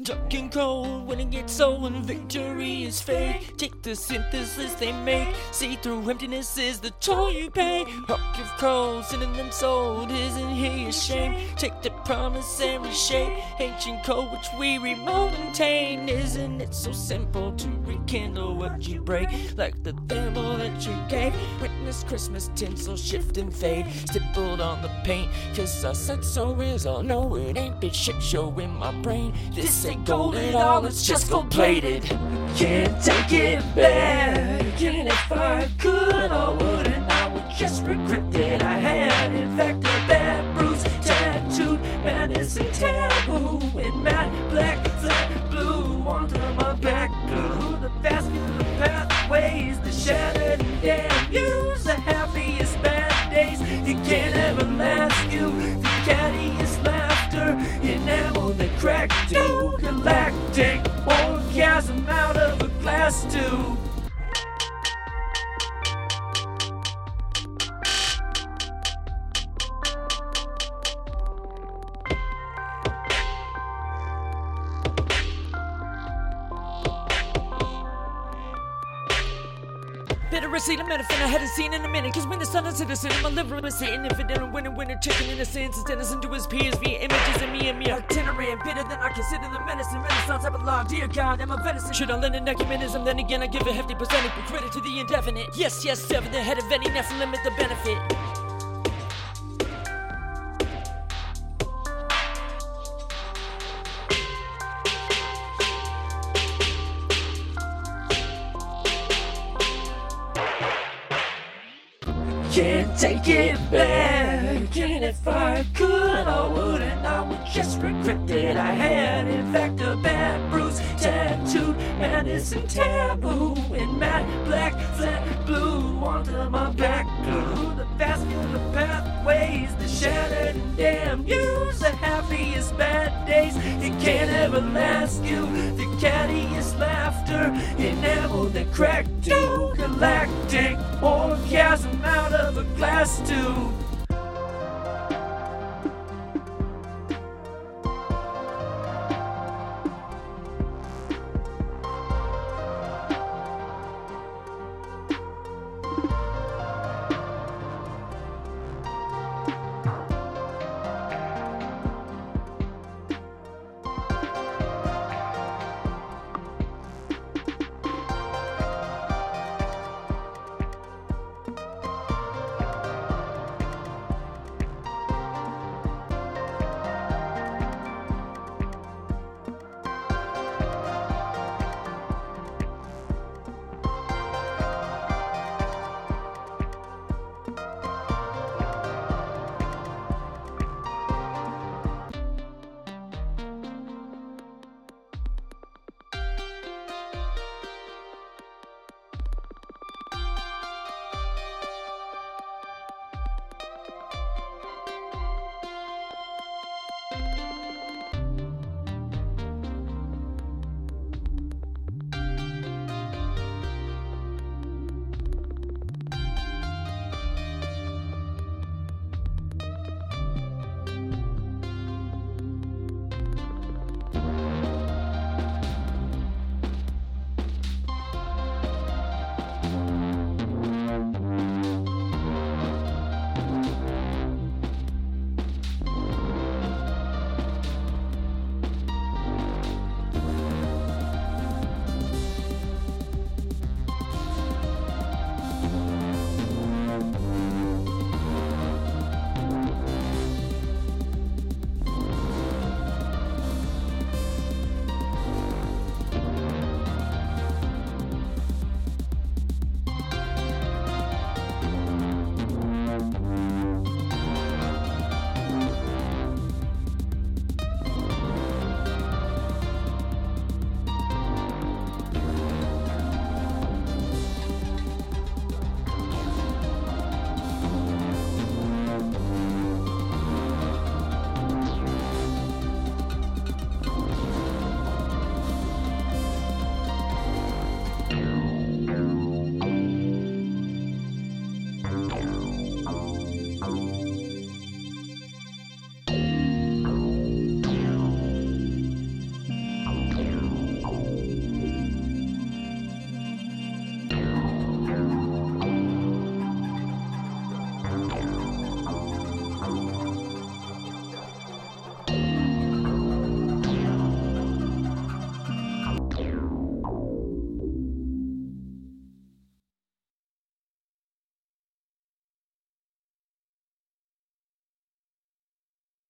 Dark and cold when it gets old and victory is fake. Take the synthesis they make. See through emptiness is the toll you pay. Rock of cold, them sold. Isn't he a shame? Take the promise and reshape. Ancient code which we tame. Isn't it so simple to rekindle what you break? Like the thimble that you gave. Witness Christmas tinsel shift and fade. Stippled on the paint. Cause I said so is all. No, it ain't been shit show in my brain. This ain't gold at all, it's just gold plated. Can't take it back. And if I could, I wouldn't. I would just regret that I had. In fact, a bad bruise, tattooed, madness and taboo. In matte black, flat blue, onto my back. The fast, pathways, the shattered and damn. Use the happiest bad days. You can't ever last you. The cattiest laughter, enamel that cracked to galactic orgasm out of a glass tube. Receipt a medicine I hadn't seen in a minute. Cause when the sun is citizen, my liver was sitting infidel and winning, winning, chicken innocence. Instead of to his peers via images of me and me itinerant. Bitter than I consider the medicine. Renaissance, I. Dear God, I'm a venison. Should I lend an ecumenism? Then again, I give a hefty percentage. But credit to the indefinite. Yes, yes, sever the head of any Nephilim at the benefit. Can't take it back. And if I could, I wouldn't. I would just regret that I had. In fact, a bad bruise, tattooed, and taboo. In matte black, flat blue, onto my back. Through the the pathways, the shattered and damn. Use the happiest days. It can't ever last you. The cattiest laughter, enamel that cracked to galactic orgasm out of a glass tube.